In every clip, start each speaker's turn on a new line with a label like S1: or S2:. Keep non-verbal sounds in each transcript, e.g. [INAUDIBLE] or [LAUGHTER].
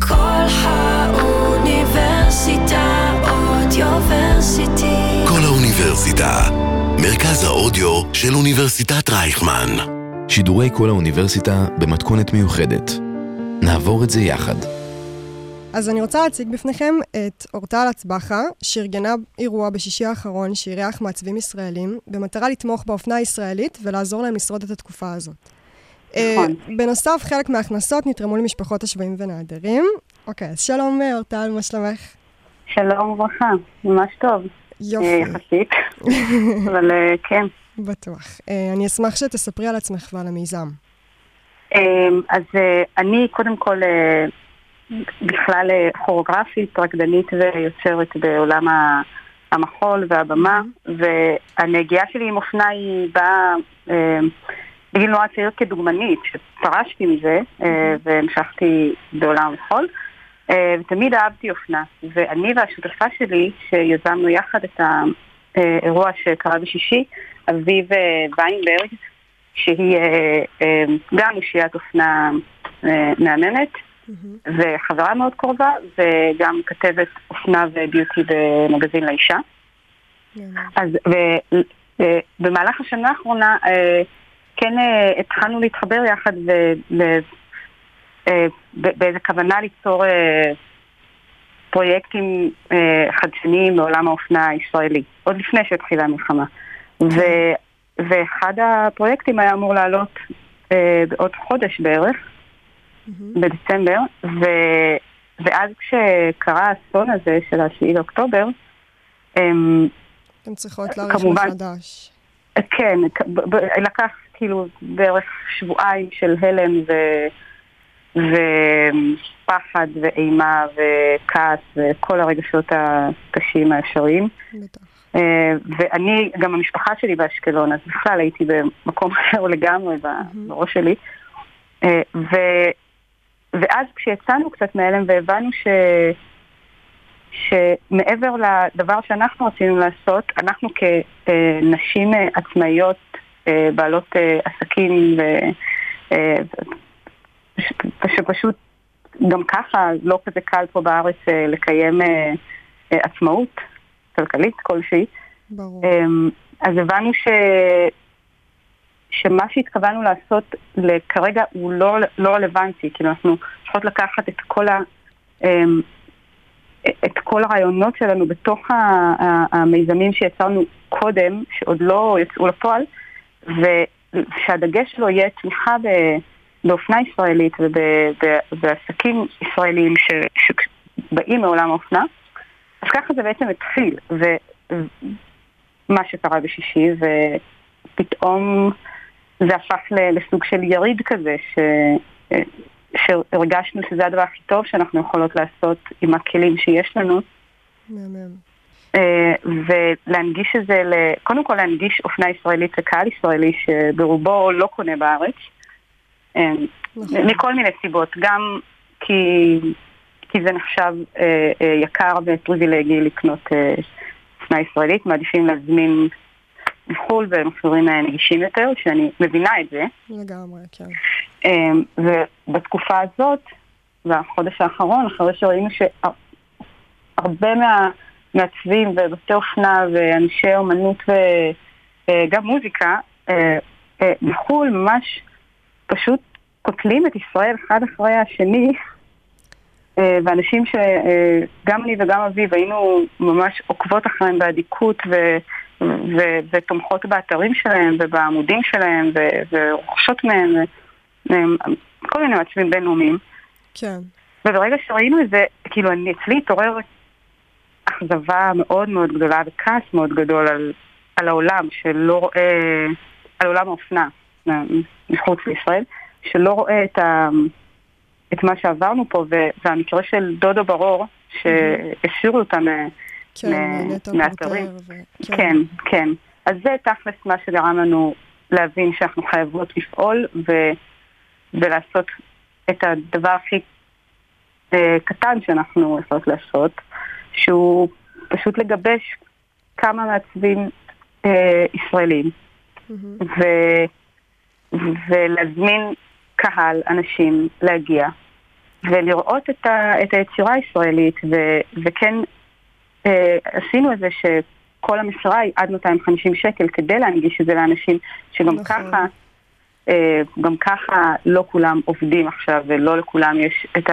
S1: כל האוניברסיטה אודיוורסיטי.
S2: כל האוניברסיטה, מרכז האודיו של אוניברסיטת רייכמן.
S3: שידורי כל האוניברסיטה במתכונת מיוחדת. נעבור את זה יחד.
S4: אז אני רוצה להציג בפניכם את אורטל אצבחה, שארגנה אירוע בשישי האחרון שאירח מעצבים ישראלים, במטרה לתמוך באופנה הישראלית ולעזור להם לשרוד את התקופה הזאת.
S5: נכון.
S4: Uh, בנוסף, חלק מההכנסות נתרמו למשפחות השבויים ונעדרים. אוקיי, אז שלום אה, אורטל, מה שלומך?
S5: שלום וברכה, ממש טוב.
S4: יופי.
S5: אה, יחסית, [LAUGHS] אבל אה, כן.
S4: בטוח. אני אשמח שתספרי על עצמך ועל המיזם.
S5: אה, אז אה, אני קודם כל אה, בכלל אה, כוריאוגרפית, רקדנית ויוצרת בעולם המחול והבמה, והנגיעה שלי עם אופנה היא באה בגיל נורא צעיר כדוגמנית, שפרשתי מזה אה, והמשכתי בעולם המחול. אה, ותמיד אהבתי אופנה, ואני והשותפה שלי, שיזמנו יחד את האירוע שקרה בשישי, אביב אה, ויינברג, שהיא גם אושיית אופנה מהממת, וחברה מאוד קרובה, וגם כתבת אופנה וביוטי במגזין לאישה. אז ו- במהלך השנה האחרונה כן אה, התחלנו להתחבר יחד ו- ל- אה, ב- באיזה כוונה ליצור אה, פרויקטים אה, חדשניים בעולם האופנה הישראלי, עוד לפני שהתחילה המלחמה. ואחד הפרויקטים היה אמור לעלות אה, בעוד חודש בערך, בדצמבר, ו- ואז כשקרה האסון הזה של ה-7 לאוקטובר, הם,
S4: אתן צריכות להעריך
S5: כמובן.
S4: מחדש.
S5: כן, לקח כאילו בערך שבועיים של הלם ו... ופחד ואימה וכעס וכל הרגשות הקשים האפשריים.
S4: בטח.
S5: אה, ואני, גם המשפחה שלי באשקלון, אז בכלל הייתי במקום אחר לגמרי בראש שלי. אה, ו... ואז כשיצאנו קצת מהלם והבנו ש... שמעבר לדבר שאנחנו רצינו לעשות, אנחנו כנשים עצמאיות, בעלות אה, עסקים, ו... אה, שפשוט גם ככה לא כזה קל פה בארץ אה, לקיים אה, אה, עצמאות כלכלית כלשהי.
S4: ברור.
S5: אמ, אז הבנו ש... שמה שהתכוונו לעשות כרגע הוא לא, לא רלוונטי, כאילו אנחנו צריכות לקחת את כל, ה, אמ, את כל הרעיונות שלנו בתוך המיזמים שיצרנו קודם, שעוד לא יצאו לפועל, ושהדגש שלו יהיה תמיכה ב- באופנה ישראלית ובעסקים ישראלים ש- שבאים מעולם האופנה. אז ככה זה בעצם התחיל, ומה שקרה בשישי, ופתאום זה הפך לסוג של יריד כזה, ש... שהרגשנו שזה הדבר הכי טוב שאנחנו יכולות לעשות עם הכלים שיש לנו,
S4: מהמם.
S5: אה, ולהנגיש את זה, קודם כל להנגיש אופנה ישראלית לקהל ישראלי שברובו לא קונה בארץ, אה,
S4: נכון.
S5: מכל מיני סיבות, גם כי, כי זה נחשב אה, אה, יקר ופריבילגי לקנות אה, אופנה ישראלית, מעדיפים להזמין מחו"ל במחירים אה, נגישים יותר, שאני מבינה את זה.
S4: לגמרי, כן.
S5: ובתקופה הזאת, והחודש האחרון, אחרי שראינו שהרבה מה, מעצבים ובתי אופנה ואנשי אומנות וגם מוזיקה אה, אה, בחו"ל ממש פשוט קוטלים את ישראל אחד אחרי השני, אה, ואנשים שגם אני וגם אביב היינו ממש עוקבות אחריהם באדיקות ו... ו- ותומכות באתרים שלהם ובעמודים שלהם ו- ורוכשות מהם כל מיני מעצבים בינלאומיים.
S4: כן.
S5: וברגע שראינו את זה, כאילו אני, אצלי התעורר אכזבה מאוד מאוד גדולה וכעס מאוד גדול על, על העולם שלא רואה, על עולם האופנה אה, מחוץ לישראל, שלא רואה את, ה, את מה שעברנו פה, ו- והמקרה של דודו ברור, שהשאירו אותם אה,
S4: כן,
S5: מ-
S4: נטע
S5: מאתרים.
S4: פורטר. ו-
S5: כן, כן. אז זה תכלס מה שגרם לנו להבין שאנחנו חייבות לפעול ו- ולעשות את הדבר הכי אה, קטן שאנחנו יכולות לעשות, שהוא פשוט לגבש כמה מעצבים אה, ישראלים
S4: מהמם.
S5: ו- ולהזמין קהל, אנשים, להגיע ולראות את, ה, את היצירה הישראלית, ו, וכן אה, עשינו את זה שכל המסירה היא עד 250 שקל כדי להנגיש את זה לאנשים שגם
S4: נכון.
S5: ככה, גם ככה לא כולם עובדים עכשיו ולא לכולם יש את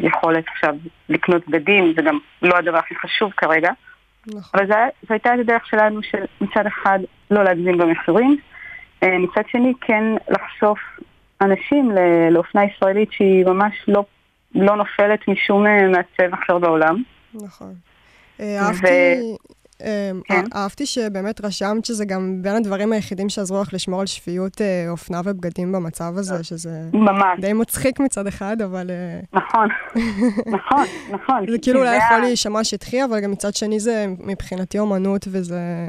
S5: היכולת עכשיו לקנות בגדים, זה גם לא הדבר הכי חשוב כרגע.
S4: נכון.
S5: אבל זו הייתה הדרך שלנו של מצד אחד לא להגזים במחירים, אה, מצד שני כן לחשוף אנשים לאופנה ישראלית שהיא ממש לא, לא נופלת משום אה, מעצב אחר בעולם.
S4: נכון. אה, אהבתי... אה,
S5: כן.
S4: אהבתי שבאמת רשמת שזה גם בין הדברים היחידים שעזרו לך לשמור על שפיות אה, אופנה ובגדים במצב הזה, שזה
S5: ממש.
S4: די מצחיק מצד אחד, אבל אה,
S5: נכון, [LAUGHS] נכון, נכון.
S4: זה כאילו אולי יכול להישמע שטחי, אבל גם מצד שני זה מבחינתי אומנות וזה...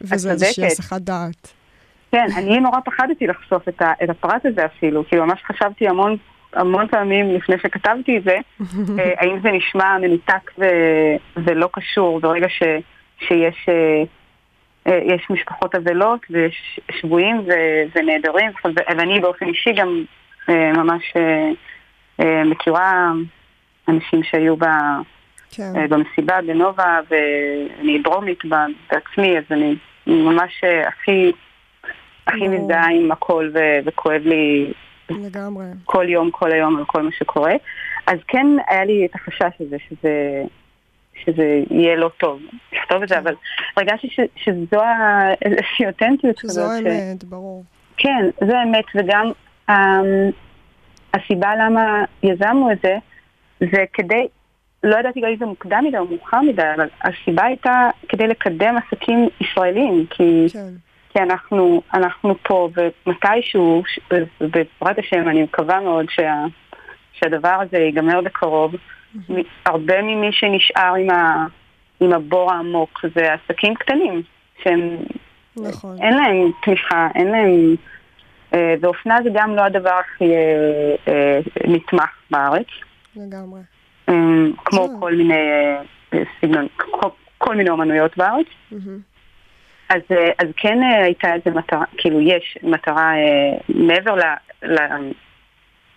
S4: איזושהי. הסחת דעת.
S5: כן, אני נורא פחדתי לחשוף את, ה, את הפרט הזה אפילו, כאילו ממש חשבתי המון, המון פעמים לפני שכתבתי את זה, [LAUGHS] אה, האם זה נשמע מנותק ו, ולא קשור ברגע ש, שיש אה, אה, יש משפחות אבלות ויש שבויים ונעדרים, ואני באופן אישי גם אה, ממש מכירה אנשים שהיו ב...
S4: כן,
S5: במסיבה בנובה, ואני דרומית בעצמי, אז אני ממש הכי, הכי
S4: ברור.
S5: מזדהה עם הכל ו- וכואב לי
S4: לגמרי.
S5: כל יום, כל היום על כל מה שקורה. אז כן היה לי את החשש הזה שזה, שזה יהיה לא טוב לכתוב את זה, אבל הרגשתי שזו איזושהי [LAUGHS] אותנטיות
S4: שזו
S5: כזאת. ש-
S4: האמת, ברור.
S5: כן, זו האמת, וגם um, הסיבה למה יזמנו את זה, זה כדי, לא ידעתי גם אם זה מוקדם מדי או מאוחר מדי, אבל הסיבה הייתה כדי לקדם עסקים ישראלים, כי,
S4: כן,
S5: כי אנחנו, אנחנו פה, ומתישהו, בעזרת השם, אני מקווה מאוד שה, שהדבר הזה ייגמר בקרוב. הרבה ממי שנשאר עם, ה, עם הבור העמוק זה עסקים קטנים, שהם
S4: נכון.
S5: אין להם תמיכה, אין להם... אה, ואופנה זה גם לא הדבר הכי אה, אה, נתמך בארץ,
S4: לגמרי.
S5: אה, כמו
S4: כן.
S5: כל מיני אה, סגנון, כל, כל מיני אומנויות בארץ.
S4: מהמם.
S5: אז, אה, אז כן אה, הייתה איזה מטרה, כאילו יש מטרה אה, מעבר ל, ל,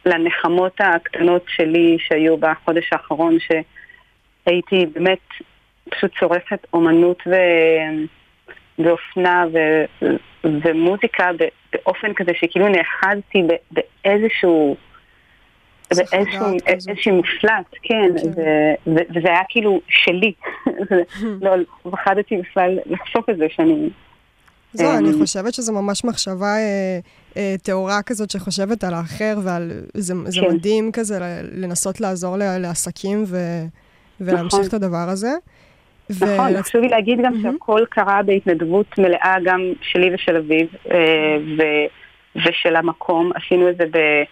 S5: לנחמות הקטנות שלי שהיו בחודש האחרון, שהייתי באמת פשוט צורכת אומנות ו, ואופנה ו, ומוזיקה באופן כזה שכאילו נאחזתי באיזשהו... באיזשהו. איזשהו מפלט, כן,
S4: כן.
S5: וזה היה כאילו שלי. זה- [LAUGHS] לא, פחדתי בכלל לחשוף את זה שאני...
S4: זהו,
S5: אמ,
S4: אני חושבת שזו ממש מחשבה אה, אה, טהורה כזאת שחושבת על האחר ועל... זה, זה
S5: כן.
S4: מדהים כזה לנסות לעזור לעסקים ו, ולהמשיך
S5: נכון.
S4: את הדבר הזה.
S5: נכון,
S4: ו-
S5: חשוב לי להגיד גם
S4: מהמם.
S5: שהכל קרה בהתנדבות מלאה גם שלי ושל אביב אה, ו- ושל המקום. עשינו את זה ב-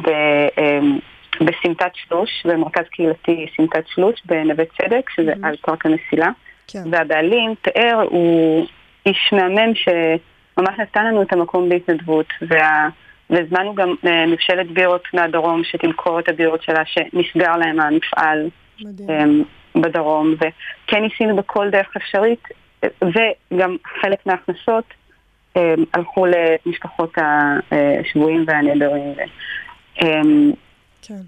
S5: ב- אמ, בסמטת שלוש, במרכז קהילתי סמטת שלוש בנווה צדק, שזה
S4: מהמם.
S5: על פארק המסילה.
S4: כן,
S5: והבעלים, תיאר, הוא איש מהמם שממש נתן לנו את המקום בהתנדבות, וה... והזמנו גם אה, מבשלת בירות מהדרום שתמכור את הבירות שלה, שנסגר להם המפעל
S4: מדהים.
S5: אמ, בדרום, וכן ניסינו בכל דרך אפשרית, אה, וגם חלק מההכנסות אמ, הלכו למשפחות השבויים והנעדרים.
S4: כן,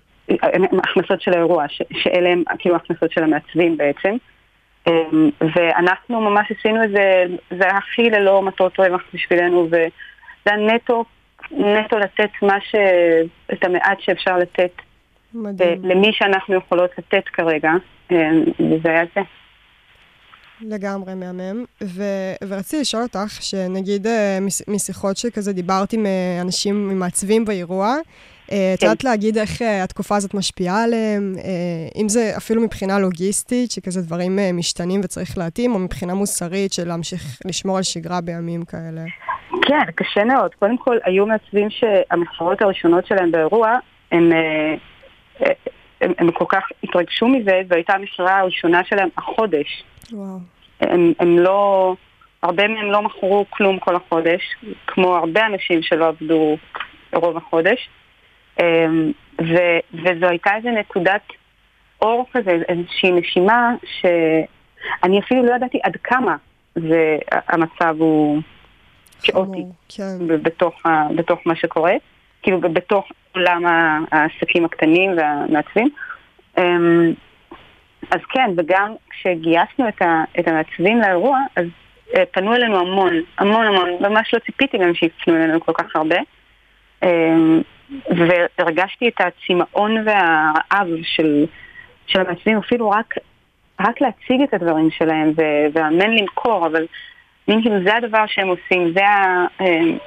S5: הכנסות של האירוע, ש- שאלה הם כאילו הכנסות של המעצבים בעצם. אמ, ואנחנו ממש עשינו את זה, זה הכי ללא מטרות רווח בשבילנו, וזה היה נטו, נטו לתת מה ש... את המעט שאפשר לתת
S4: מדהים.
S5: למי שאנחנו יכולות לתת כרגע, אמ, וזה היה זה.
S4: לגמרי מהמם. ו- ורציתי לשאול אותך, שנגיד אה, מש- משיחות שכזה דיברת עם אה, אנשים, עם מעצבים באירוע, אה, את
S5: כן.
S4: יודעת להגיד איך אה, התקופה הזאת משפיעה עליהם, אה, אם זה אפילו מבחינה לוגיסטית, שכזה דברים אה, משתנים וצריך להתאים, או מבחינה מוסרית של להמשיך לשמור על שגרה בימים כאלה.
S5: כן, קשה מאוד. קודם כל, היו מעצבים שהמחאות הראשונות שלהם באירוע, הם, אה, אה, הם, הם כל כך התרגשו מזה, זו הייתה המכירה הראשונה שלהם החודש.
S4: וואו.
S5: הם, הם לא, הרבה מהם לא מכרו כלום כל החודש, כמו הרבה אנשים שלא עבדו רוב החודש. אמ, ו, וזו הייתה איזו נקודת אור כזה, איזושהי נשימה שאני אפילו לא ידעתי עד כמה זה, המצב הוא כאוטי
S4: כן.
S5: בתוך, בתוך מה שקורה, כאילו בתוך עולם העסקים הקטנים והמעצבים. אמ, אז כן, וגם כשגייסנו את, ה, את המעצבים לאירוע, אז אה, פנו אלינו המון, המון המון, ממש לא ציפיתי גם שיפנו אלינו כל כך הרבה. אמ, והרגשתי את הצמאון והרעב של, של המעצבים, אפילו רק, רק להציג את הדברים שלהם והאמן למכור, אבל מין כאילו זה הדבר שהם עושים, זה, ה, אמ,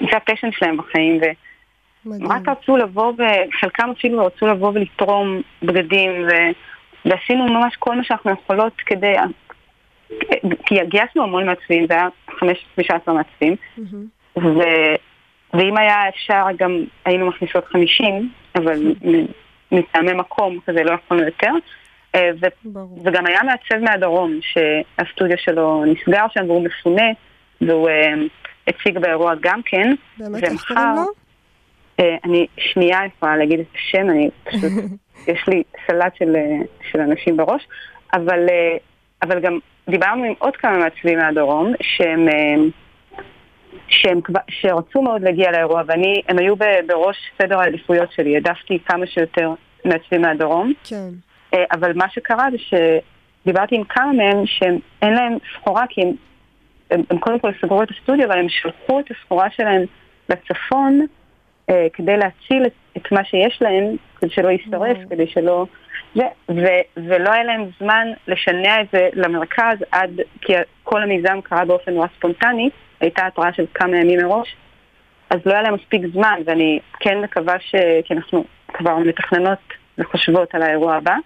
S5: זה הפשן שלהם בחיים. ו, מדהים. רק רצו לבוא, וחלקם אפילו רצו לבוא ולתרום בגדים, ו... ועשינו ממש כל מה שאנחנו יכולות כדי... כי גייסנו המון מעצבים, זה היה 15 מעצבים, mm-hmm. ו... ואם היה אפשר גם היינו מכניסות 50, אבל מטעמי מקום כזה לא יכולנו יותר. אה, ו... וגם היה מעצב מהדרום, שהסטודיו שלו נסגר שם והוא מפונה, והוא uh, הציג באירוע גם כן.
S4: באמת, איך קוראים לו?
S5: אה, אני שנייה יכולה להגיד את השם, אני פשוט, [LAUGHS] יש לי סלט של, אה, של אנשים בראש, אבל, אה, אבל גם דיברנו עם עוד כמה מעצבים מהדרום, שהם, שהם שרצו מאוד להגיע לאירוע, והם היו בראש סדר העדיפויות שלי, העדפתי כמה שיותר מעצבים מהדרום.
S4: כן.
S5: אבל מה שקרה זה שדיברתי עם כמה מהם שאין להם סחורה, כי הם, הם, הם קודם כל סגרו את הסטודיו, אבל הם שלחו את הסחורה שלהם לצפון. אה, כדי להציל את, את מה שיש להם, כדי שלא יישרף, mm. כדי שלא... זה, ו, ולא היה להם זמן לשנע את זה למרכז עד, כי כל המיזם קרה באופן נורא ספונטני, הייתה התראה של כמה ימים מראש, אז לא היה להם מספיק זמן, ואני כן מקווה ש... כי אנחנו כבר מתכננות וחושבות על האירוע הבא,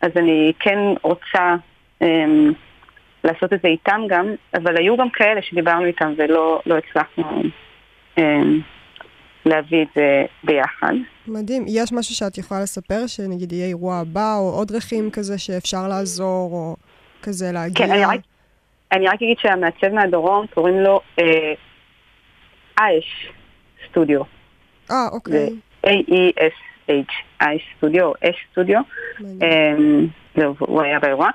S5: אז אני כן רוצה אמ, לעשות את זה איתם גם, אבל היו גם כאלה שדיברנו איתם ולא לא הצלחנו אמ, להביא את זה ביחד.
S4: מדהים. יש משהו שאת יכולה לספר, שנגיד יהיה אירוע הבא, או עוד דרכים כזה שאפשר לעזור, או כזה להגיע?
S5: כן, אני רק, אני רק אגיד שהמעצב מהדרום, קוראים לו אה, אייש סטודיו.
S4: אה, אוקיי.
S5: A-E-S-H, אייש סטודיו, אש סטודיו. זהו, הוא היה באירוע.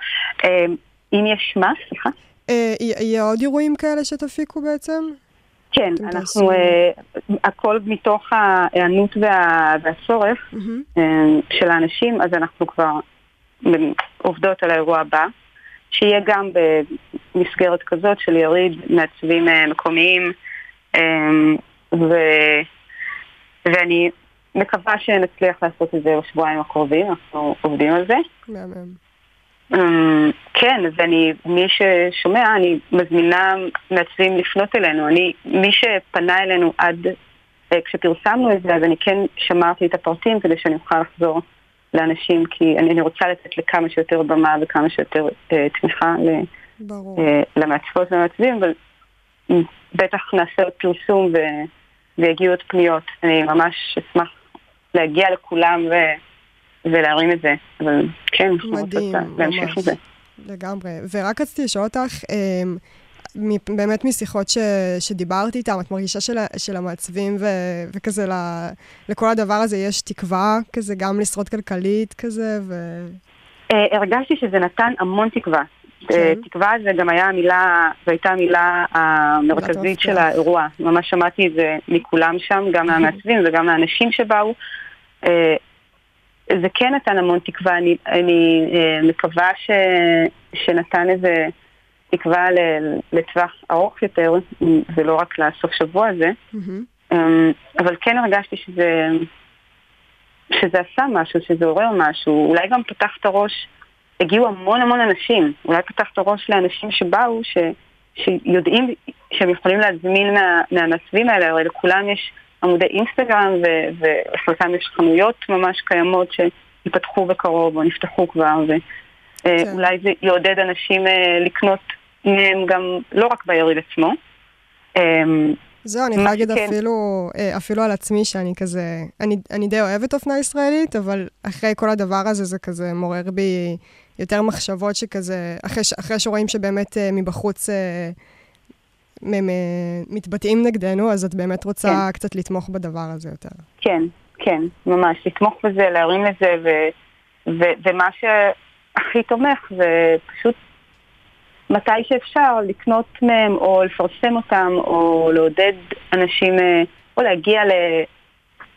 S5: אמ, אם יש מה, סליחה?
S4: אה, יהיה עוד אירועים כאלה שתפיקו בעצם?
S5: כן, אנחנו, uh, הכל מתוך ההיענות וה, והצורך mm-hmm. uh, של האנשים, אז אנחנו כבר עובדות על האירוע הבא, שיהיה גם במסגרת כזאת של יריד מעצבים uh, מקומיים, um, ו, ואני מקווה שנצליח לעשות את זה בשבועיים הקרובים, אנחנו עובדים על זה.
S4: מהמם.
S5: אמ, כן, ואני, מי ששומע, אני מזמינה מעצבים לפנות אלינו. אני, מי שפנה אלינו עד אה, כשפרסמנו את זה, אז אני כן שמרתי את הפרטים כדי שאני אוכל לחזור לאנשים, כי אני, אני רוצה לתת לכמה שיותר במה וכמה שיותר אה, תמיכה אה, למעצבות ולמעצבים, אבל בטח נעשה עוד פרסום ו, ויגיעו עוד פניות. אני ממש אשמח להגיע לכולם ו... ולהרים את זה. אבל כן, אנחנו רוצות להמשיך את זה.
S4: לגמרי. ורק רציתי לשאול אותך, אמ, באמת משיחות ש, שדיברת איתם, את מרגישה של, של המעצבים ו, וכזה ל, לכל הדבר הזה יש תקווה כזה, גם לשרוד כלכלית כזה, ו...
S5: אה, הרגשתי שזה נתן המון תקווה. כן. אה, תקווה זה גם היה המילה, זו הייתה המילה המרכזית של האירוע. ממש שמעתי את זה מכולם שם, גם מהמעצבים וגם מהאנשים שבאו. אה, זה כן נתן המון תקווה, אני, אני מקווה ש, שנתן איזה תקווה לטווח ארוך יותר, ולא רק לסוף שבוע הזה, mm-hmm. אבל כן הרגשתי שזה, שזה עשה משהו, שזה עורר משהו, אולי גם פתח את הראש, הגיעו המון המון אנשים, אולי פתח את הראש לאנשים שבאו, ש, שיודעים שהם יכולים להזמין מה, מהמעצבים האלה, הרי לכולם יש... עמודי אינסטגרם, ולחלקם יש חנויות ממש קיימות שיפתחו בקרוב או נפתחו כבר, ואולי כן. זה יעודד אנשים אה, לקנות מהם גם לא רק ביריד עצמו.
S4: אמ, זהו, אני יכולה להגיד אפילו, אה, אפילו על עצמי שאני כזה, אני, אני די אוהבת אופנה ישראלית, אבל אחרי כל הדבר הזה זה כזה מעורר בי יותר מחשבות שכזה, אחרי, אחרי שרואים שבאמת אה, מבחוץ מתבטאים נגדנו, אז את באמת רוצה כן. קצת לתמוך בדבר הזה יותר.
S5: כן, כן, ממש, לתמוך בזה, להרים לזה, ו, ו, ומה שהכי תומך זה פשוט מתי שאפשר לקנות מהם, או לפרסם אותם, או לעודד אנשים, אה, או להגיע ל,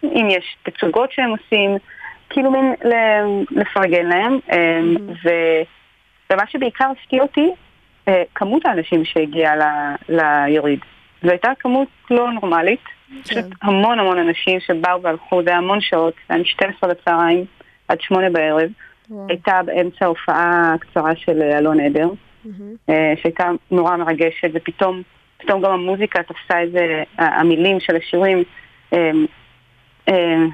S5: אם יש תצוגות שהם עושים, כאילו מין לפרגן להם. Mm-hmm. ומה שבעיקר הפתיע אותי, כמות האנשים שהגיעה ליריד. זו הייתה כמות לא נורמלית. פשוט כן. המון המון אנשים שבאו והלכו, זה המון שעות, זה היה מ-12 לצהריים עד 8 בערב. הייתה באמצע ההופעה הקצרה של אלון עדר, אה, שהייתה נורא מרגשת, ופתאום פתאום גם המוזיקה תפסה איזה, המילים של השירים, אה, אה,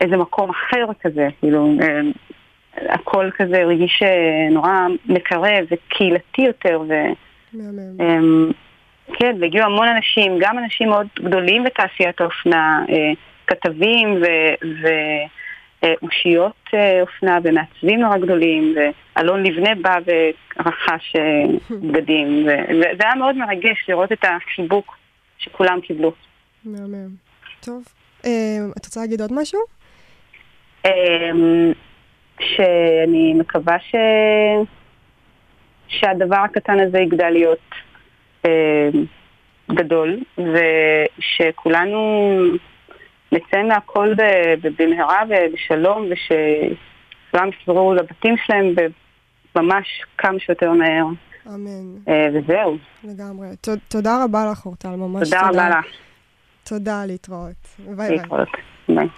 S5: איזה מקום אחר כזה, כאילו, הכל כזה הרגיש נורא מקרב וקהילתי יותר. ו... כן, והגיעו המון אנשים, גם אנשים מאוד גדולים בתעשיית האופנה, כתבים ו... אושיות אה, אופנה ומעצבים נורא גדולים, ואלון לבנה בא ורכש אה, בגדים, וזה היה מאוד מרגש לראות את החיבוק שכולם קיבלו.
S4: מהמם. טוב. אה, את רוצה להגיד עוד משהו?
S5: שאני מקווה ש... שהדבר הקטן הזה יגדל להיות גדול, ושכולנו נצא מהכל במהרה ובשלום, ושכולם יחזרו לבתים שלהם ממש כמה שיותר מהר.
S4: אמן.
S5: אה, וזהו.
S4: לגמרי. תודה רבה לך, אורטל, ממש
S5: תודה. תודה רבה לך.
S4: תודה, להתראות. ביי ביי.
S5: להתראות. ביי.